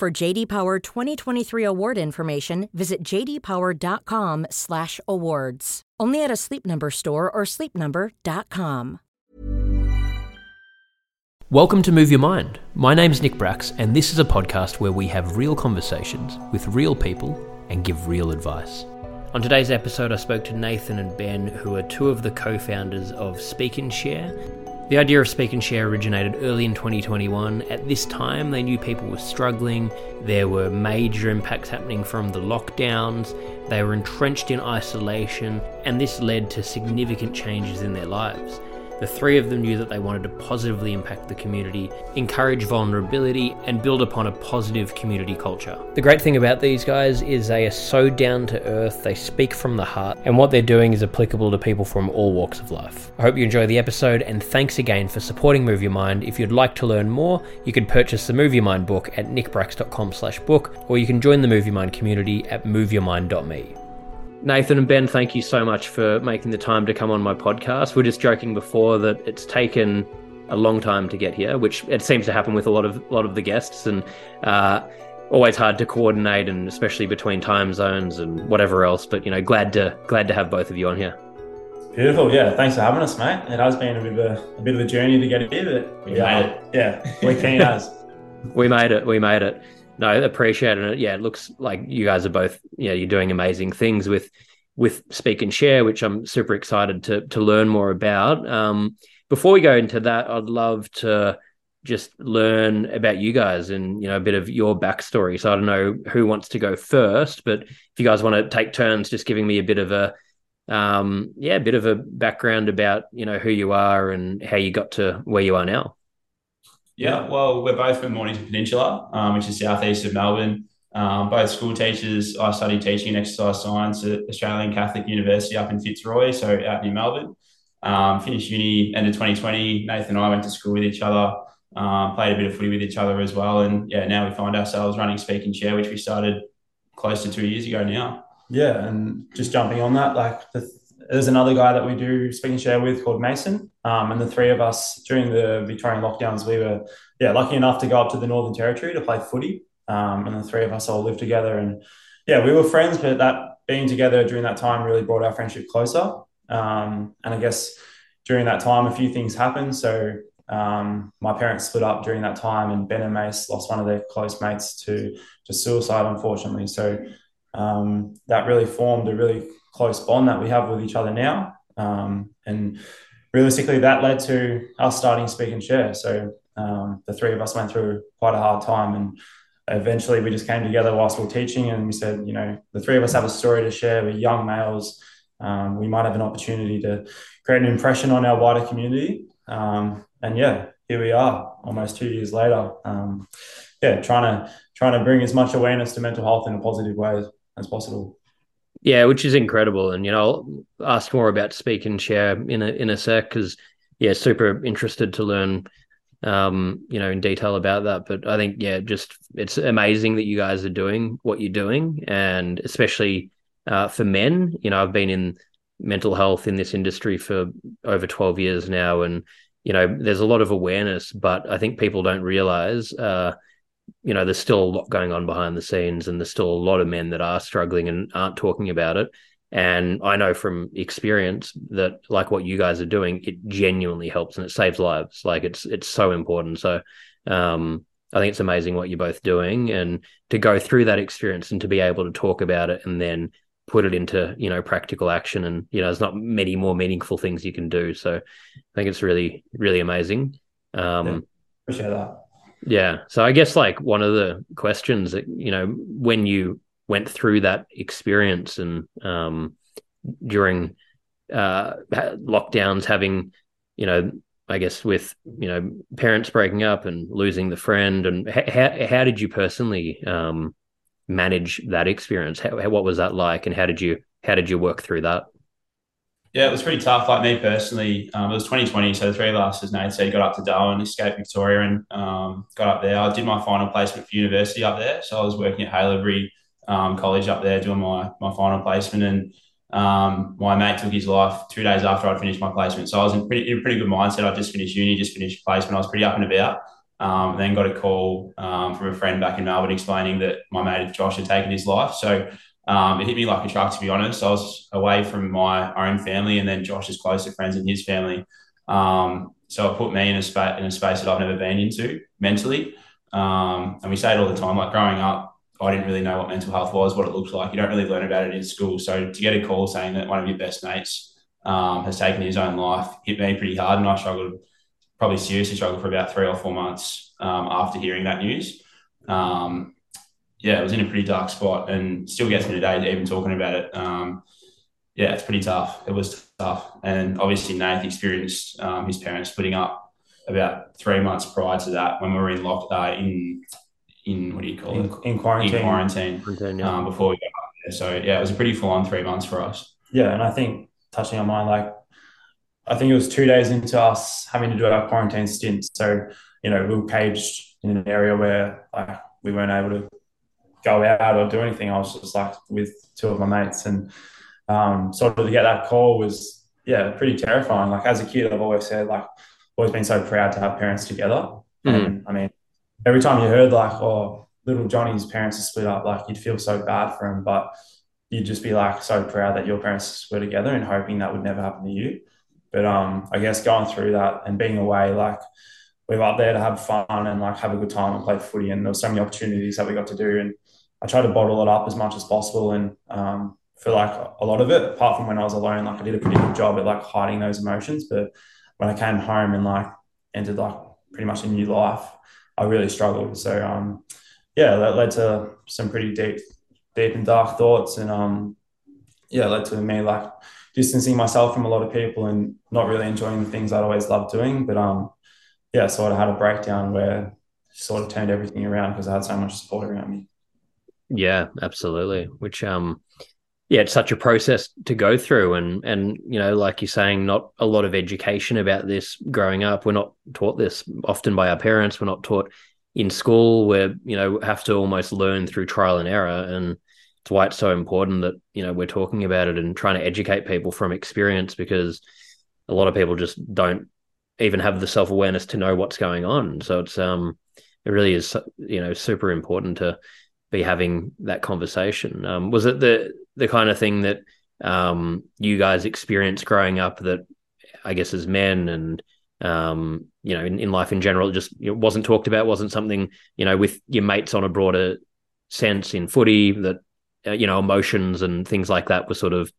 For JD Power 2023 award information, visit jdpower.com/awards. Only at a Sleep Number store or sleepnumber.com. Welcome to Move Your Mind. My name's Nick Bracks, and this is a podcast where we have real conversations with real people and give real advice. On today's episode, I spoke to Nathan and Ben, who are two of the co founders of Speak and Share. The idea of Speak and Share originated early in 2021. At this time, they knew people were struggling, there were major impacts happening from the lockdowns, they were entrenched in isolation, and this led to significant changes in their lives. The three of them knew that they wanted to positively impact the community, encourage vulnerability, and build upon a positive community culture. The great thing about these guys is they are so down to earth, they speak from the heart, and what they're doing is applicable to people from all walks of life. I hope you enjoy the episode, and thanks again for supporting Move Your Mind. If you'd like to learn more, you can purchase the Move Your Mind book at nickbracks.com slash book, or you can join the Move Your Mind community at moveyourmind.me. Nathan and Ben, thank you so much for making the time to come on my podcast. We are just joking before that it's taken a long time to get here, which it seems to happen with a lot of a lot of the guests, and uh, always hard to coordinate, and especially between time zones and whatever else. But you know, glad to glad to have both of you on here. Beautiful, yeah. Thanks for having us, mate. It has been a bit of a, a bit of a journey to get here, but we yeah, made it. Yeah, we keen as. we made it. We made it no, appreciate it. Yeah, it looks like you guys are both, you know, you're doing amazing things with with Speak and Share, which I'm super excited to to learn more about. Um, before we go into that, I'd love to just learn about you guys and you know a bit of your backstory. So I don't know who wants to go first, but if you guys want to take turns, just giving me a bit of a um, yeah, a bit of a background about you know who you are and how you got to where you are now. Yeah, well, we're both from Mornington Peninsula, um, which is southeast of Melbourne. Um, both school teachers. I studied teaching and exercise science at Australian Catholic University up in Fitzroy, so out near Melbourne. Um, finished uni end of 2020. Nathan and I went to school with each other, um, played a bit of footy with each other as well. And yeah, now we find ourselves running Speak and Share, which we started close to two years ago now. Yeah, and just jumping on that, like the there's another guy that we do speak and share with called Mason. Um, and the three of us during the Victorian lockdowns, we were yeah lucky enough to go up to the Northern Territory to play footy. Um, and the three of us all lived together, and yeah, we were friends. But that being together during that time really brought our friendship closer. Um, and I guess during that time, a few things happened. So um, my parents split up during that time, and Ben and Mace lost one of their close mates to to suicide, unfortunately. So um, that really formed a really close bond that we have with each other now. Um, and realistically, that led to us starting Speak and Share. So um, the three of us went through quite a hard time, and eventually we just came together whilst we were teaching, and we said, you know, the three of us have a story to share. We're young males. Um, we might have an opportunity to create an impression on our wider community. Um, and yeah, here we are, almost two years later. Um, yeah, trying to trying to bring as much awareness to mental health in a positive way as possible. Yeah, which is incredible, and you know, I'll ask more about speak and share in a in a sec because yeah, super interested to learn, um, you know, in detail about that. But I think yeah, just it's amazing that you guys are doing what you're doing, and especially uh, for men. You know, I've been in mental health in this industry for over 12 years now and you know there's a lot of awareness but i think people don't realize uh, you know, there's still a lot going on behind the scenes, and there's still a lot of men that are struggling and aren't talking about it. And I know from experience that, like what you guys are doing, it genuinely helps and it saves lives. Like it's it's so important. So, um, I think it's amazing what you're both doing, and to go through that experience and to be able to talk about it and then put it into you know practical action. And you know, there's not many more meaningful things you can do. So, I think it's really really amazing. Um, yeah, appreciate that. Yeah. So I guess like one of the questions that, you know, when you went through that experience and um, during uh, lockdowns, having, you know, I guess with you know parents breaking up and losing the friend, and how how did you personally um, manage that experience? How, what was that like, and how did you how did you work through that? Yeah, it was pretty tough. Like me personally, um, it was 2020, so the three us, as Nate said, got up to Darwin, escaped Victoria, and um, got up there. I did my final placement for university up there, so I was working at Haileybury um, College up there doing my my final placement, and um, my mate took his life two days after I'd finished my placement. So I was in pretty in a pretty good mindset. I'd just finished uni, just finished placement. I was pretty up and about. Um, then got a call um, from a friend back in Melbourne explaining that my mate Josh had taken his life. So um, it hit me like a truck, to be honest. I was away from my own family, and then Josh's closer friends and his family. Um, so it put me in a space in a space that I've never been into mentally. Um, and we say it all the time. Like growing up, I didn't really know what mental health was, what it looked like. You don't really learn about it in school. So to get a call saying that one of your best mates um, has taken his own life hit me pretty hard, and I struggled, probably seriously struggled for about three or four months um, after hearing that news. Um, yeah, it was in a pretty dark spot and still gets me today even talking about it. Um, yeah, it's pretty tough. It was tough. And obviously, Nath experienced um, his parents splitting up about three months prior to that when we were in lock uh, in in what do you call in, it in quarantine in quarantine, quarantine yeah. um, before we got up there. So yeah, it was a pretty full on three months for us. Yeah, and I think touching on mine, like I think it was two days into us having to do our quarantine stint. So you know we were caged in an area where like we weren't able to go out or do anything. I was just like with two of my mates, and um, sort of to get that call was yeah pretty terrifying. Like as a kid, I've always said like always been so proud to have parents together. Mm-hmm. And I mean, every time you heard like oh little Johnny's parents are split up, like you'd feel so bad for him, but you'd just be like so proud that your parents were together and hoping that would never happen to you. But um, I guess going through that and being away, like we were up there to have fun and like have a good time and play footy, and there were so many opportunities that we got to do. And I tried to bottle it up as much as possible. And um, for like a lot of it, apart from when I was alone, like I did a pretty good job at like hiding those emotions. But when I came home and like entered like pretty much a new life, I really struggled. So um, yeah, that led to some pretty deep, deep and dark thoughts, and um, yeah, led to me like distancing myself from a lot of people and not really enjoying the things I'd always loved doing. But um, yeah, sort of had a breakdown where sort of turned everything around because I had so much support around me. Yeah, absolutely. Which um yeah, it's such a process to go through and and you know, like you're saying, not a lot of education about this growing up. We're not taught this often by our parents. We're not taught in school. We're, you know, have to almost learn through trial and error. And it's why it's so important that, you know, we're talking about it and trying to educate people from experience because a lot of people just don't even have the self awareness to know what's going on. So it's um it really is you know super important to be having that conversation. Um, was it the the kind of thing that um, you guys experienced growing up that I guess as men and um, you know in, in life in general it just know, wasn't talked about, wasn't something you know with your mates on a broader sense in footy that uh, you know emotions and things like that were sort of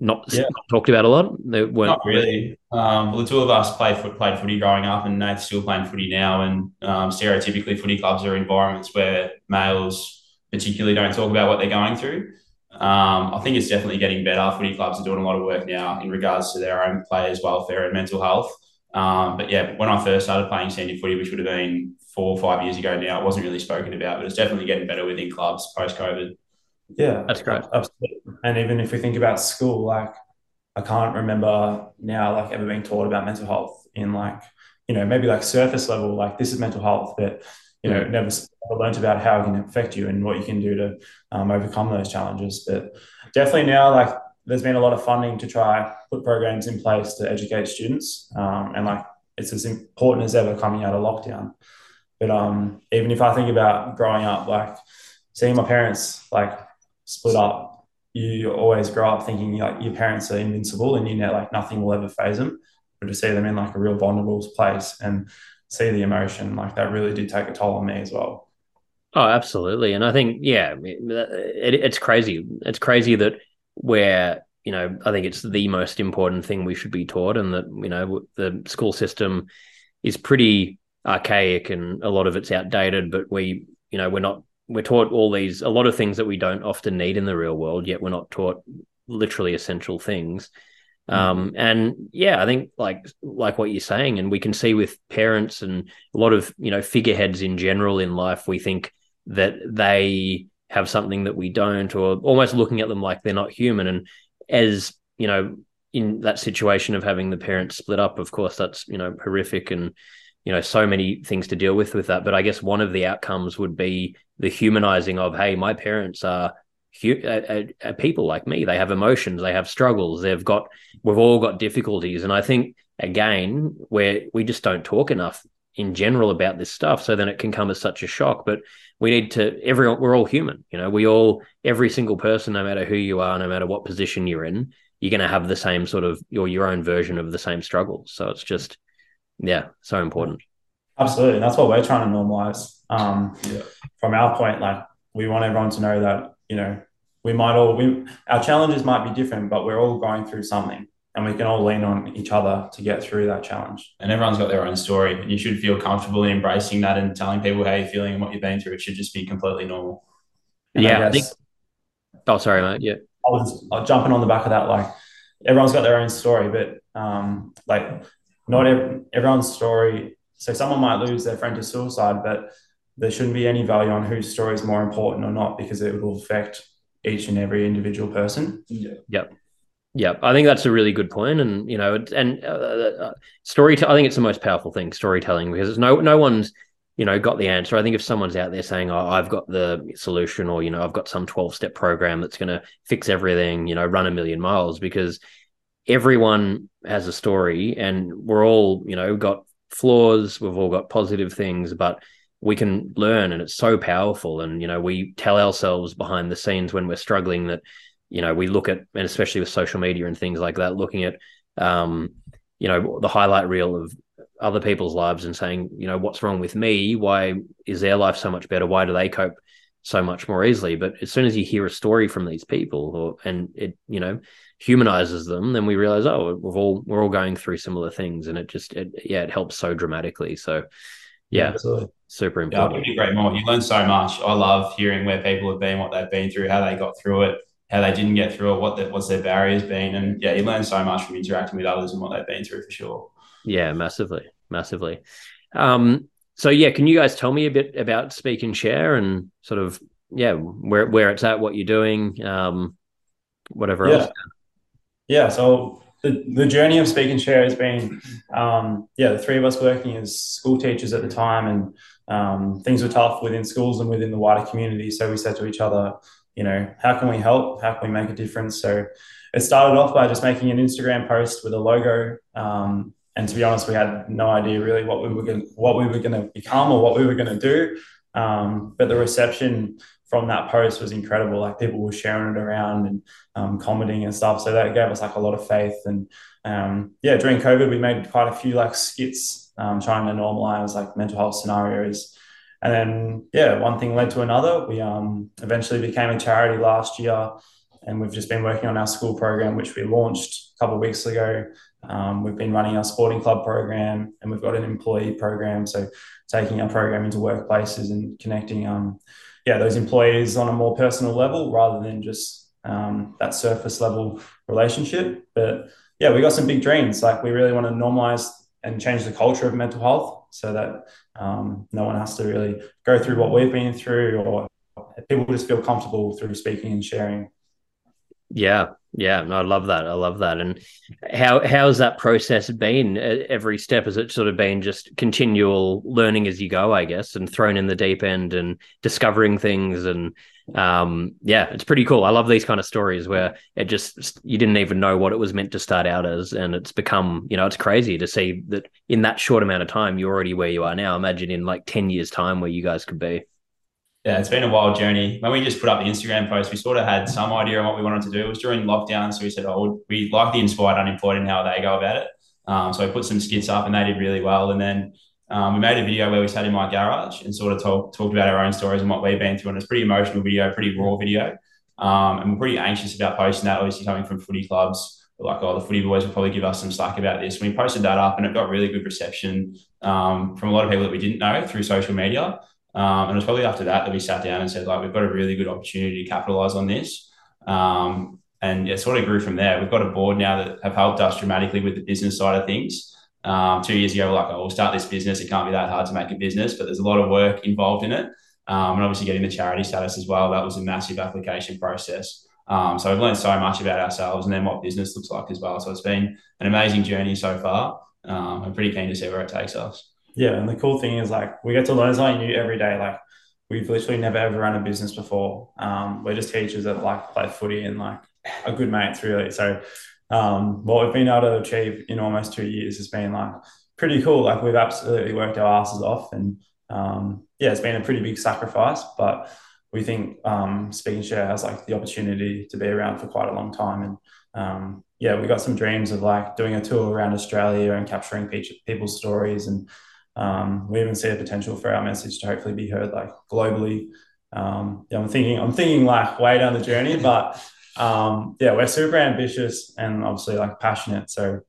not, yeah. not talked about a lot. They weren't not really. Um, well, the two of us played foot, played footy growing up, and Nate's still playing footy now. And um, stereotypically, footy clubs are environments where males particularly don't talk about what they're going through. Um, I think it's definitely getting better. Footy clubs are doing a lot of work now in regards to their own players' welfare and mental health. Um, but yeah, when I first started playing senior footy, which would have been four or five years ago now, it wasn't really spoken about, but it's definitely getting better within clubs post COVID. Yeah, that's great. Absolutely. And even if we think about school, like I can't remember now, like ever being taught about mental health in like you know maybe like surface level, like this is mental health, but you know never learned about how it can affect you and what you can do to um, overcome those challenges. But definitely now, like there's been a lot of funding to try put programs in place to educate students, um, and like it's as important as ever coming out of lockdown. But um, even if I think about growing up, like seeing my parents like split up, you always grow up thinking like your parents are invincible and you know like nothing will ever phase them. But to see them in like a real vulnerable place and see the emotion, like that really did take a toll on me as well. Oh, absolutely. And I think, yeah, it, it's crazy. It's crazy that where, you know, I think it's the most important thing we should be taught, and that, you know, the school system is pretty archaic and a lot of it's outdated, but we, you know, we're not we're taught all these a lot of things that we don't often need in the real world yet we're not taught literally essential things Um, and yeah, I think like like what you're saying, and we can see with parents and a lot of you know figureheads in general in life, we think that they have something that we don't, or almost looking at them like they're not human. And as you know, in that situation of having the parents split up, of course, that's you know horrific and you know so many things to deal with with that. But I guess one of the outcomes would be the humanizing of, hey, my parents are uh, uh, uh, people like me. They have emotions, they have struggles, they've got, we've all got difficulties. And I think, again, where we just don't talk enough in general about this stuff. So then it can come as such a shock. But we need to, everyone, we're all human. You know, we all, every single person, no matter who you are, no matter what position you're in, you're going to have the same sort of, your, your own version of the same struggles. So it's just, yeah, so important. Absolutely. And that's what we're trying to normalize. Um, yeah. From our point, like, we want everyone to know that you know, we might all we our challenges might be different, but we're all going through something and we can all lean on each other to get through that challenge. And everyone's got their own story. And you should feel comfortable in embracing that and telling people how you're feeling and what you've been through. It should just be completely normal. And yeah. I, guess, I think, oh, sorry, mate. Yeah. I was, I was jumping on the back of that. Like everyone's got their own story, but um, like not every, everyone's story. So someone might lose their friend to suicide, but there shouldn't be any value on whose story is more important or not because it will affect each and every individual person. Yeah. Yep. Yep. I think that's a really good point, and you know, and uh, uh, storytelling. I think it's the most powerful thing, storytelling, because no no one's you know got the answer. I think if someone's out there saying, "Oh, I've got the solution," or you know, I've got some twelve step program that's going to fix everything, you know, run a million miles, because everyone has a story, and we're all you know got flaws. We've all got positive things, but we can learn and it's so powerful. And you know we tell ourselves behind the scenes when we're struggling that you know we look at and especially with social media and things like that looking at um you know the highlight reel of other people's lives and saying you know what's wrong with me? Why is their life so much better? Why do they cope so much more easily? But as soon as you hear a story from these people or and it you know humanizes them then we realize oh we've all we're all going through similar things and it just it, yeah it helps so dramatically so yeah, Absolutely. super important. Yeah, I more. You learn so much. I love hearing where people have been, what they've been through, how they got through it, how they didn't get through it, what the, what's their barriers been, and yeah, you learn so much from interacting with others and what they've been through for sure. Yeah, massively, massively. Um, so yeah, can you guys tell me a bit about Speak and Share and sort of yeah where where it's at, what you're doing, um, whatever yeah. else? Yeah. So the, the journey of Speak and Share has been, um, yeah, the three of us working as school teachers at the time, and um, things were tough within schools and within the wider community. So we said to each other, you know, how can we help? How can we make a difference? So it started off by just making an Instagram post with a logo. Um, and to be honest, we had no idea really what we were going what we were going to become or what we were going to do. Um, but the reception from that post was incredible. Like people were sharing it around and um, commenting and stuff. So that gave us like a lot of faith. And um, yeah, during COVID, we made quite a few like skits um, trying to normalize like mental health scenarios. And then yeah, one thing led to another. We um, eventually became a charity last year, and we've just been working on our school program, which we launched a couple of weeks ago. Um, we've been running our sporting club program, and we've got an employee program. So taking our program into workplaces and connecting um, yeah, those employees on a more personal level rather than just um, that surface level relationship. But yeah, we got some big dreams. Like we really want to normalize and change the culture of mental health so that um, no one has to really go through what we've been through or people just feel comfortable through speaking and sharing. Yeah, yeah, no, I love that. I love that. And how how's that process been? Every step has it sort of been just continual learning as you go, I guess, and thrown in the deep end and discovering things. And um, yeah, it's pretty cool. I love these kind of stories where it just you didn't even know what it was meant to start out as, and it's become you know it's crazy to see that in that short amount of time you're already where you are now. Imagine in like ten years' time where you guys could be yeah, it's been a wild journey. When we just put up the Instagram post, we sort of had some idea on what we wanted to do. It was during lockdown, so we said, "Oh, we like the inspired unemployed and how they go about it." Um, so we put some skits up, and they did really well. And then um, we made a video where we sat in my garage and sort of talk, talked about our own stories and what we've been through. And it's a pretty emotional video, pretty raw video, um, and we're pretty anxious about posting that. Obviously, coming from footy clubs, we're like, "Oh, the footy boys will probably give us some slack about this." And we posted that up, and it got really good reception um, from a lot of people that we didn't know through social media. Um, and it was probably after that that we sat down and said, like, we've got a really good opportunity to capitalize on this. Um, and it sort of grew from there. We've got a board now that have helped us dramatically with the business side of things. Um, two years ago, we're like, oh, we'll start this business. It can't be that hard to make a business, but there's a lot of work involved in it. Um, and obviously getting the charity status as well. That was a massive application process. Um, so we've learned so much about ourselves and then what business looks like as well. So it's been an amazing journey so far. Um, I'm pretty keen to see where it takes us. Yeah, and the cool thing is like we get to learn something new every day. Like we've literally never ever run a business before. Um, we're just teachers that like play footy and like a good mates really. So um, what we've been able to achieve in almost two years has been like pretty cool. Like we've absolutely worked our asses off, and um, yeah, it's been a pretty big sacrifice, but we think um, Speak and Share has like the opportunity to be around for quite a long time, and um, yeah, we got some dreams of like doing a tour around Australia and capturing people's stories and um, we even see a potential for our message to hopefully be heard like globally. Um, yeah, I'm thinking, I'm thinking like way down the journey, but um, yeah, we're super ambitious and obviously like passionate. So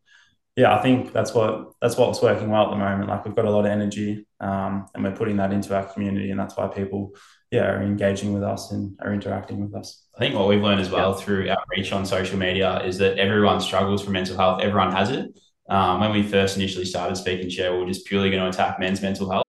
yeah, I think that's what that's what's working well at the moment. Like we've got a lot of energy, um, and we're putting that into our community, and that's why people, yeah, are engaging with us and are interacting with us. I think what we've learned as well yeah. through outreach on social media is that everyone struggles for mental health. Everyone has it, um, when we first initially started Speak and Share, we were just purely going to attack men's mental health.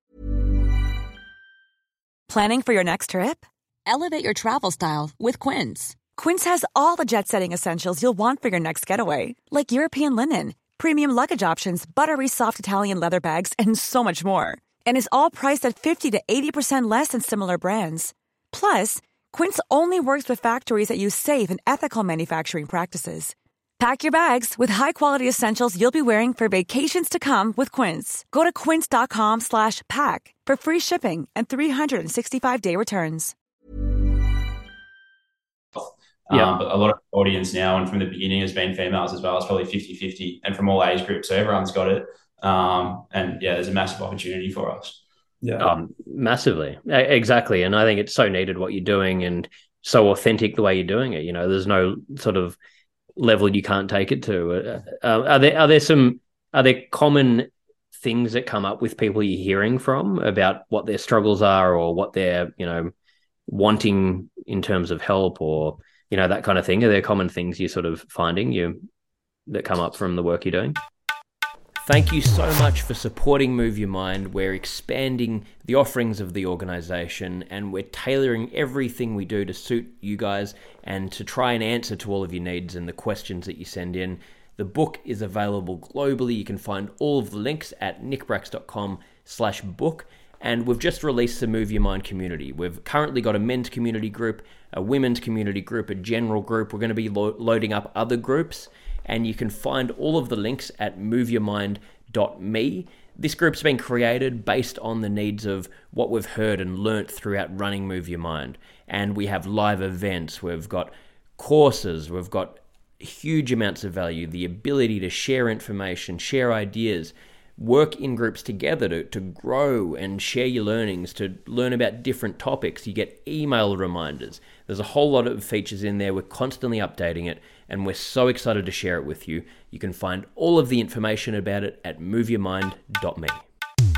Planning for your next trip? Elevate your travel style with Quince. Quince has all the jet setting essentials you'll want for your next getaway, like European linen, premium luggage options, buttery soft Italian leather bags, and so much more. And is all priced at 50 to 80% less than similar brands. Plus, Quince only works with factories that use safe and ethical manufacturing practices. Pack your bags with high-quality essentials you'll be wearing for vacations to come with Quince. Go to quince.com slash pack for free shipping and 365-day returns. Yeah. Um, but a lot of audience now and from the beginning has been females as well. It's probably 50-50 and from all age groups. So everyone's got it. Um, and yeah, there's a massive opportunity for us. Yeah. Um, massively. Exactly. And I think it's so needed what you're doing and so authentic the way you're doing it. You know, there's no sort of – level you can't take it to. Uh, uh, are there are there some are there common things that come up with people you're hearing from about what their struggles are or what they're you know wanting in terms of help or you know that kind of thing? Are there common things you're sort of finding you that come up from the work you're doing? Thank you so much for supporting Move Your Mind. We're expanding the offerings of the organization and we're tailoring everything we do to suit you guys and to try and answer to all of your needs and the questions that you send in. The book is available globally. You can find all of the links at nickbracks.com slash book. And we've just released the Move Your Mind community. We've currently got a men's community group, a women's community group, a general group. We're going to be lo- loading up other groups and you can find all of the links at moveyourmind.me. This group's been created based on the needs of what we've heard and learnt throughout running Move Your Mind. And we have live events, we've got courses, we've got huge amounts of value, the ability to share information, share ideas, work in groups together to, to grow and share your learnings, to learn about different topics. You get email reminders. There's a whole lot of features in there. We're constantly updating it and we're so excited to share it with you. You can find all of the information about it at moveyourmind.me.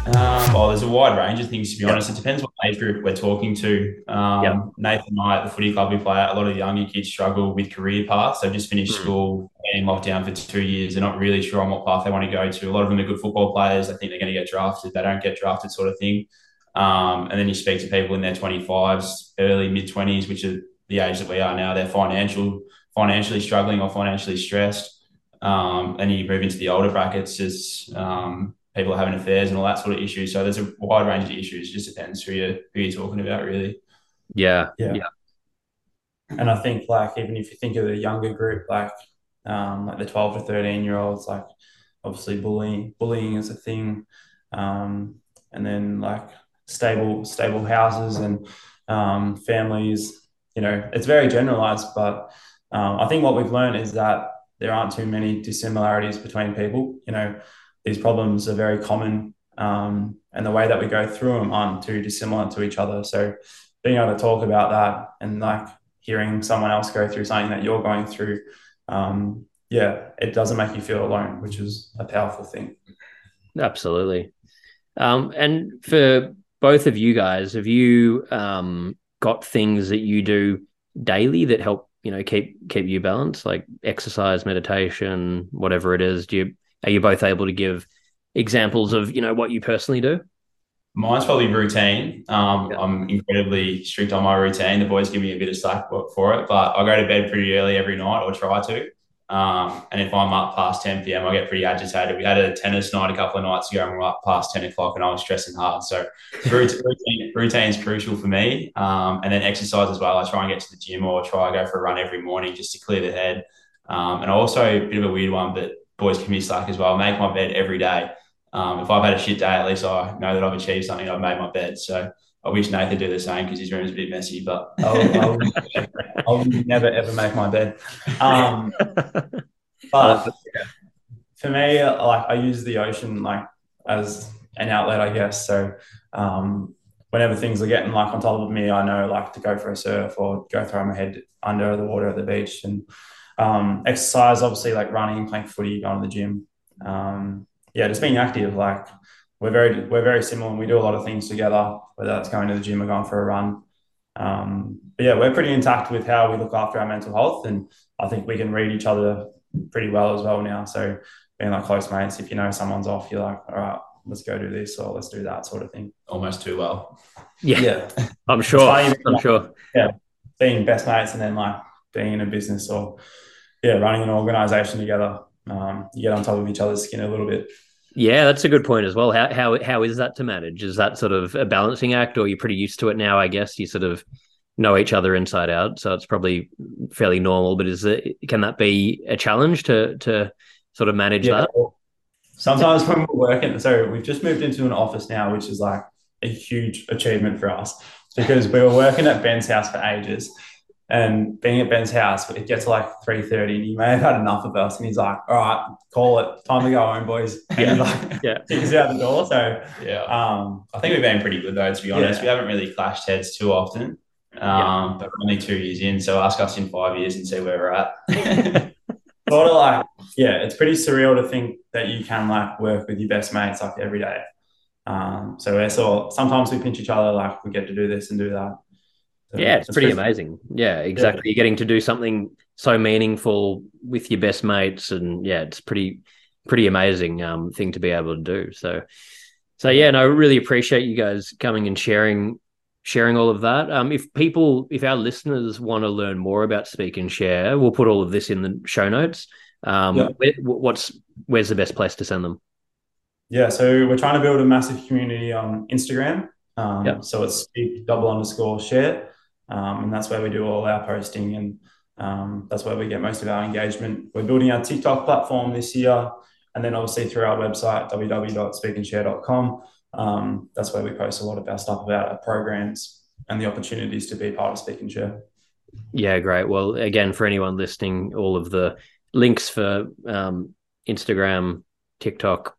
Um, oh, there's a wide range of things to be yep. honest. It depends what age group we're talking to. Um, yep. Nathan and I at the footy club we play at, a lot of the younger kids struggle with career paths. They've just finished mm. school, in lockdown for two years. They're not really sure on what path they want to go to. A lot of them are good football players. I think they're going to get drafted. They don't get drafted, sort of thing. Um, and then you speak to people in their 25s, early mid 20s, which are the age that we are now. They're financial financially struggling or financially stressed. Um, and you move into the older brackets, as um, people are having affairs and all that sort of issues. So there's a wide range of issues. It just depends who you who you're talking about, really. Yeah, yeah, yeah. And I think like even if you think of the younger group, like um, like the 12 to 13 year olds, like obviously bullying bullying is a thing, um, and then like stable stable houses and um, families. You know, it's very generalized, but um, I think what we've learned is that there aren't too many dissimilarities between people. You know, these problems are very common, um, and the way that we go through them aren't too dissimilar to each other. So, being able to talk about that and like hearing someone else go through something that you're going through, um, yeah, it doesn't make you feel alone, which is a powerful thing. Absolutely. Um, and for both of you guys, have you um, got things that you do daily that help you know keep keep you balanced, like exercise, meditation, whatever it is? Do you are you both able to give examples of you know what you personally do? Mine's probably routine. Um, yeah. I'm incredibly strict on my routine. The boys give me a bit of slack for it, but I go to bed pretty early every night or try to. Um, and if I'm up past 10 p.m., I get pretty agitated. We had a tennis night a couple of nights ago and we up past 10 o'clock and I was stressing hard. So routine, routine is crucial for me. Um, and then exercise as well. I try and get to the gym or try and go for a run every morning just to clear the head. Um, and also a bit of a weird one, but boys can be slack as well. I make my bed every day. Um, if I've had a shit day, at least I know that I've achieved something. I've made my bed. So I wish Nathan do the same because his room is a bit messy, but I'll, never ever make my bed. Um, but for me, like I use the ocean like as an outlet, I guess. So um, whenever things are getting like on top of me, I know like to go for a surf or go throw my head under the water at the beach and um, exercise. Obviously, like running, playing footy, going to the gym. Um, yeah, just being active. Like we're very we're very similar and we do a lot of things together, whether that's going to the gym or going for a run. Um, but yeah, we're pretty intact with how we look after our mental health, and I think we can read each other pretty well as well now. So being like close mates, if you know someone's off, you're like, all right, let's go do this or let's do that sort of thing. Almost too well. Yeah, yeah. I'm sure. I'm like, sure. Yeah, being best mates and then like being in a business or yeah, running an organization together. Um, you get on top of each other's skin a little bit. Yeah, that's a good point as well. How how how is that to manage? Is that sort of a balancing act, or you're pretty used to it now? I guess you sort of know each other inside out, so it's probably fairly normal. But is it can that be a challenge to to sort of manage yeah. that? Sometimes when we're working, so we've just moved into an office now, which is like a huge achievement for us because we were working at Ben's house for ages and being at Ben's house, it gets to like 3.30 and he may have had enough of us. And he's like, all right, call it. Time to go home, boys. Yeah. And like, yeah. Takes out the door. So, yeah. Um, I think we've been pretty good though, to be honest. Yeah. We haven't really clashed heads too often. Um, yeah. But we're only two years in. So ask us in five years and see where we're at. sort of like, yeah, it's pretty surreal to think that you can like work with your best mates like every day. Um, so we're sort sometimes we pinch each other, like we get to do this and do that yeah, it's pretty amazing. Yeah, exactly. Yeah. You're getting to do something so meaningful with your best mates, and yeah, it's pretty pretty amazing um, thing to be able to do. So, so yeah, no, I really appreciate you guys coming and sharing sharing all of that. Um, if people, if our listeners want to learn more about Speak and Share, we'll put all of this in the show notes. Um, yeah. where, what's where's the best place to send them? Yeah, so we're trying to build a massive community on Instagram. Um, yep. So it's speak double underscore share. Um, and that's where we do all our posting and um, that's where we get most of our engagement. We're building our TikTok platform this year, and then obviously through our website www.speakanshare.com. Um, that's where we post a lot of our stuff about our programs and the opportunities to be part of Speak and Share. Yeah, great. Well, again, for anyone listening, all of the links for um, Instagram, TikTok,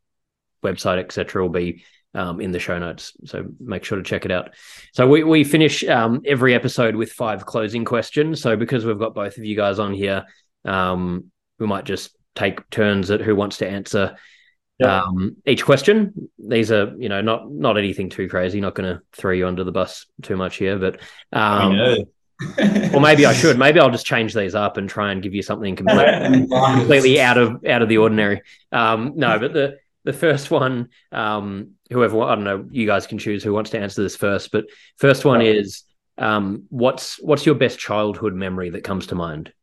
website, etc., will be um, in the show notes. So make sure to check it out. So we, we finish um, every episode with five closing questions. So because we've got both of you guys on here, um, we might just take turns at who wants to answer yeah. um, each question. These are, you know, not not anything too crazy. Not going to throw you under the bus too much here, but um, or maybe I should. Maybe I'll just change these up and try and give you something completely, completely out of out of the ordinary. Um, no, but the the first one, um, whoever I don't know, you guys can choose who wants to answer this first. But first one is, um, what's what's your best childhood memory that comes to mind?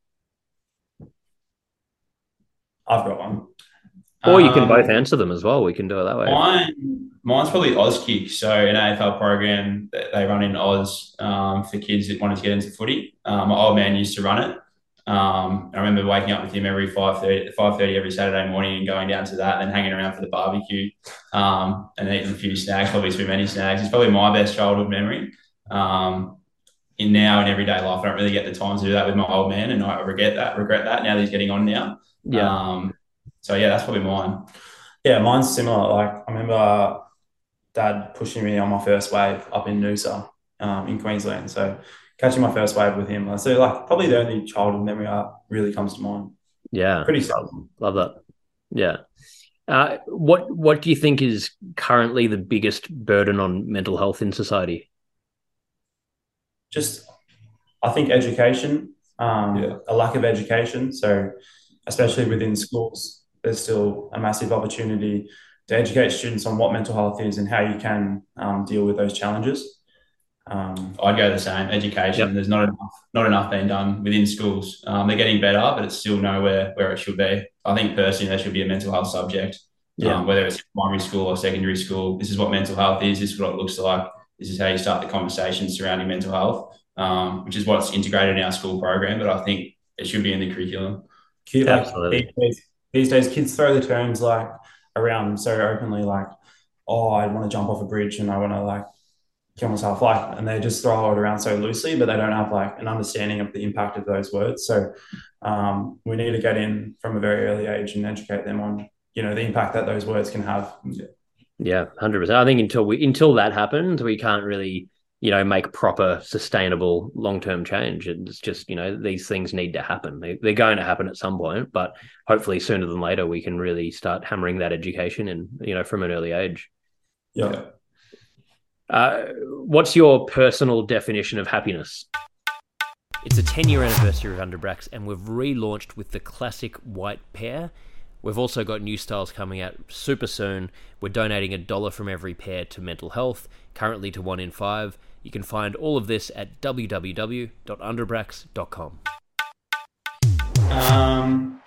I've got one. Or you can um, both answer them as well. We can do it that way. Mine, mine's probably Auskick. So an AFL program that they run in Oz um, for kids that wanted to get into footy. Um, my old man used to run it. Um, I remember waking up with him every 5.30, 5.30 every Saturday morning and going down to that and then hanging around for the barbecue um, and eating a few snacks, probably too many snacks. It's probably my best childhood memory. Um, in now in everyday life, I don't really get the time to do that with my old man, and I regret that. Regret that now that he's getting on now. Yeah. Um, so yeah, that's probably mine. Yeah, mine's similar. Like I remember dad pushing me on my first wave up in Noosa um, in Queensland. So catching my first wave with him. So like probably the only childhood memory that really comes to mind. Yeah, pretty sad. Love that. Yeah. Uh, what What do you think is currently the biggest burden on mental health in society? Just, I think education. um, yeah. a lack of education. So, especially within schools, there's still a massive opportunity to educate students on what mental health is and how you can um, deal with those challenges. Um, I'd go the same. Education. Yep. There's not enough, not enough being done within schools. Um, they're getting better, but it's still nowhere where it should be. I think personally, there should be a mental health subject. Yeah. Um, whether it's primary school or secondary school, this is what mental health is. This is what it looks like. This is how you start the conversation surrounding mental health, um, which is what's integrated in our school program. But I think it should be in the curriculum. Like, Absolutely. These days, these days, kids throw the terms like around so openly, like, "Oh, I want to jump off a bridge and I want to like kill myself like and they just throw it around so loosely but they don't have like an understanding of the impact of those words. So um, we need to get in from a very early age and educate them on you know the impact that those words can have. Yeah 100% i think until we until that happens we can't really you know make proper sustainable long-term change. It's just you know these things need to happen. They, are going to happen at some point but hopefully sooner than later we can really start hammering that education and you know from an early age. Yeah uh, what's your personal definition of happiness? It's a 10 year anniversary of Underbrax, and we've relaunched with the classic white pair. We've also got new styles coming out super soon. We're donating a dollar from every pair to mental health, currently to one in five. You can find all of this at www.underbrax.com. Um,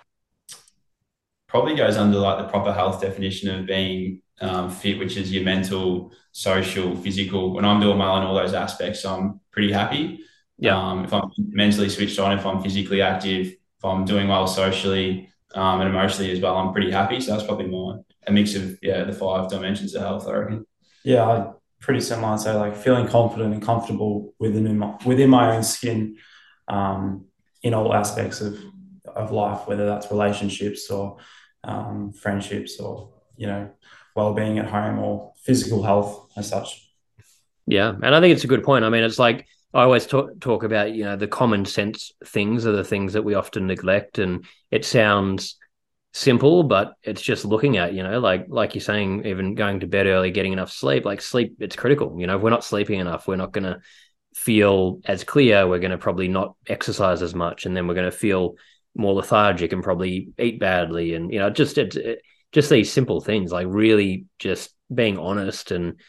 probably goes under like the proper health definition of being um, fit, which is your mental, social, physical. When I'm doing well in all those aspects, I'm pretty happy. Yeah. Um, if I'm mentally switched on, if I'm physically active, if I'm doing well socially um, and emotionally as well, I'm pretty happy. So that's probably mine. A mix of yeah, the five dimensions of health. I reckon. Yeah, pretty similar. So like feeling confident and comfortable within my, within my own skin, um, in all aspects of of life, whether that's relationships or um, friendships or you know well-being at home or physical health as such. Yeah, and I think it's a good point. I mean, it's like I always talk talk about you know the common sense things are the things that we often neglect, and it sounds simple, but it's just looking at you know like like you're saying, even going to bed early, getting enough sleep. Like sleep, it's critical. You know, if we're not sleeping enough, we're not going to feel as clear. We're going to probably not exercise as much, and then we're going to feel more lethargic and probably eat badly, and you know, just it, it just these simple things like really just being honest and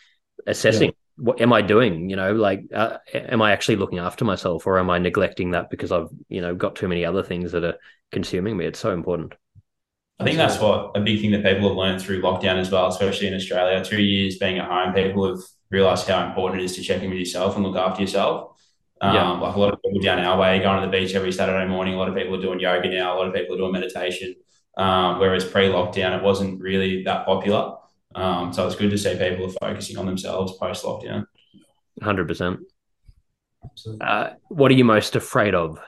assessing yeah. what am I doing? You know, like uh, am I actually looking after myself or am I neglecting that because I've you know got too many other things that are consuming me? It's so important. I think that's what a big thing that people have learned through lockdown as well, especially in Australia. Two years being at home, people have realised how important it is to check in with yourself and look after yourself. Um, yeah. Like a lot of people down our way, going to the beach every Saturday morning. A lot of people are doing yoga now. A lot of people are doing meditation. Um, whereas pre-lockdown, it wasn't really that popular. Um, so it's good to see people are focusing on themselves post-lockdown. Hundred percent. Uh, what are you most afraid of?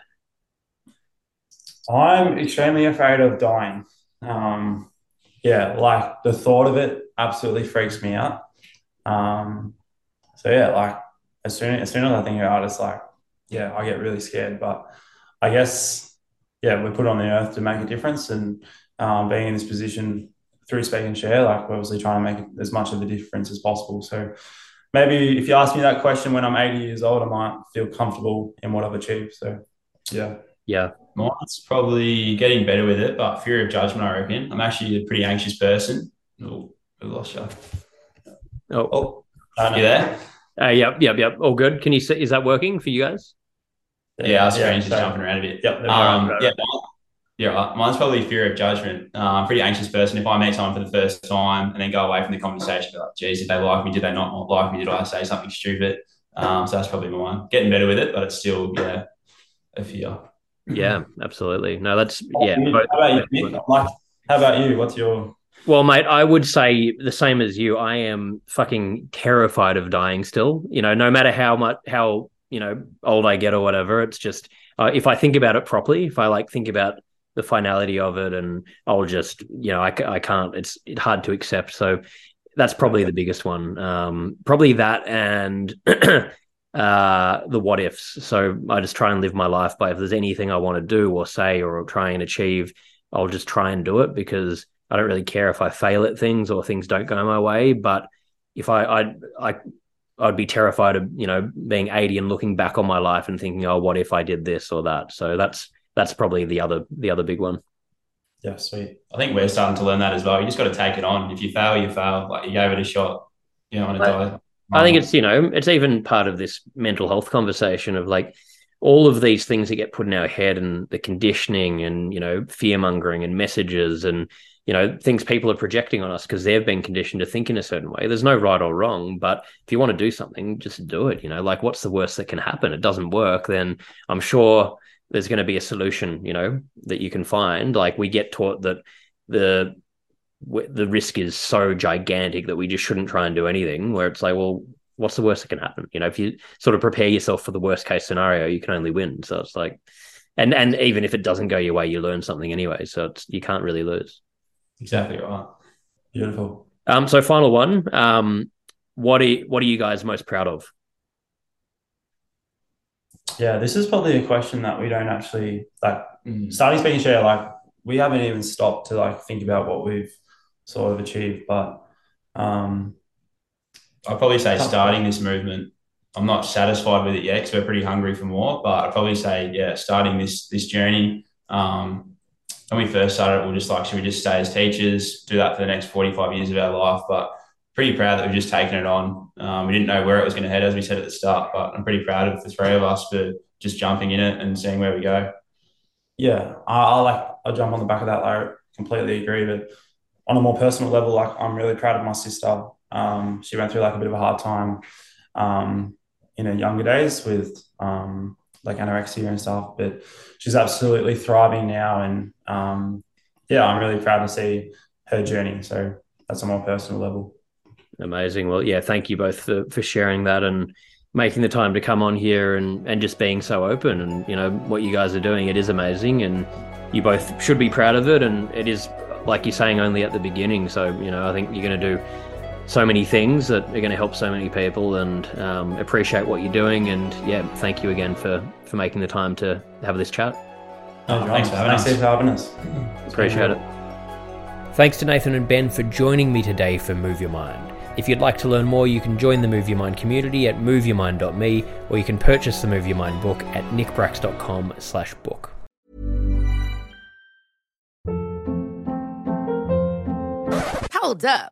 I'm extremely afraid of dying. Um, yeah, like the thought of it absolutely freaks me out. Um, so yeah, like as soon as soon as I think about it, it's like, yeah, I get really scared. But I guess yeah, we're put on the earth to make a difference, and um, being in this position through Speak and Share, like we're obviously trying to make as much of a difference as possible. So maybe if you ask me that question when I'm 80 years old, I might feel comfortable in what I've achieved. So yeah, yeah. Mine's probably getting better with it, but fear of judgment, I reckon. I'm actually a pretty anxious person. Oh, I lost you. Oh, oh you there? Uh, yep, yep, yep. All good. Can you see? Is that working for you guys? Yeah, our screen's yeah, just jumping around a bit. Yep. Um, yeah, yeah, mine's probably fear of judgment. Uh, I'm a pretty anxious person. If I meet someone for the first time and then go away from the conversation, be like, geez, did they like me? Did they not like me? Did I say something stupid? Um, so that's probably mine. Getting better with it, but it's still, yeah, a fear. Yeah, absolutely. No, that's, yeah. How about you, Like, how about you? What's your well, mate, I would say the same as you. I am fucking terrified of dying still. You know, no matter how much, how you know old I get or whatever. It's just uh, if I think about it properly, if I like think about the finality of it, and I'll just you know I, I can't. It's hard to accept. So that's probably the biggest one. Um, probably that and. uh the what ifs so i just try and live my life by if there's anything i want to do or say or try and achieve i'll just try and do it because i don't really care if i fail at things or things don't go my way but if i i i I'd be terrified of you know being 80 and looking back on my life and thinking, oh, what if I did this or that? So that's that's probably the other the other big one. Yeah, sweet. I think we're starting to learn that as well. You just got to take it on. If you fail, you fail. Like you gave it a shot. You know, on a die. I think it's you know it's even part of this mental health conversation of like all of these things that get put in our head and the conditioning and you know fear mongering and messages and you know things people are projecting on us because they've been conditioned to think in a certain way. There's no right or wrong but if you want to do something just do it you know? Like what's the worst that can happen? It doesn't work then i'm sure there's going to be a solution you know that you can find. Like we get taught that the the risk is so gigantic that we just shouldn't try and do anything where it's like well what's the worst that can happen? You know if you sort of prepare yourself for the worst case scenario you can only win. So it's like and and even if it doesn't go your way you learn something anyway so it's you can't really lose exactly right beautiful um so final one um what are you, what are you guys most proud of yeah this is probably a question that we don't actually like Mm. starting Speak and Share like we haven't even stopped to like think about what we've sort of achieved but um I'd probably say starting this movement. I'm not satisfied with it yet because we're pretty hungry for more. But I'd probably say, yeah, starting this this journey. Um, when we first started, we were just like, should we just stay as teachers, do that for the next 45 years of our life? But pretty proud that we've just taken it on. Um, we didn't know where it was going to head, as we said at the start, but I'm pretty proud of the three of us for just jumping in it and seeing where we go. Yeah, I, I like I'll jump on the back of that. I completely agree. But on a more personal level, like I'm really proud of my sister. Um, she went through like a bit of a hard time um, in her younger days with um, like anorexia and stuff, but she's absolutely thriving now. And um, yeah, I'm really proud to see her journey. So that's a more personal level. Amazing. Well, yeah, thank you both for, for sharing that and making the time to come on here and, and just being so open. And, you know, what you guys are doing, it is amazing. And you both should be proud of it. And it is, like you're saying, only at the beginning. So, you know, I think you're going to do so many things that are going to help so many people and um, appreciate what you're doing. And yeah, thank you again for, for making the time to have this chat. No, thanks for having thanks us. for having us. Appreciate it. Thanks to Nathan and Ben for joining me today for Move Your Mind. If you'd like to learn more, you can join the Move Your Mind community at moveyourmind.me or you can purchase the Move Your Mind book at nickbracks.com slash book. Hold up.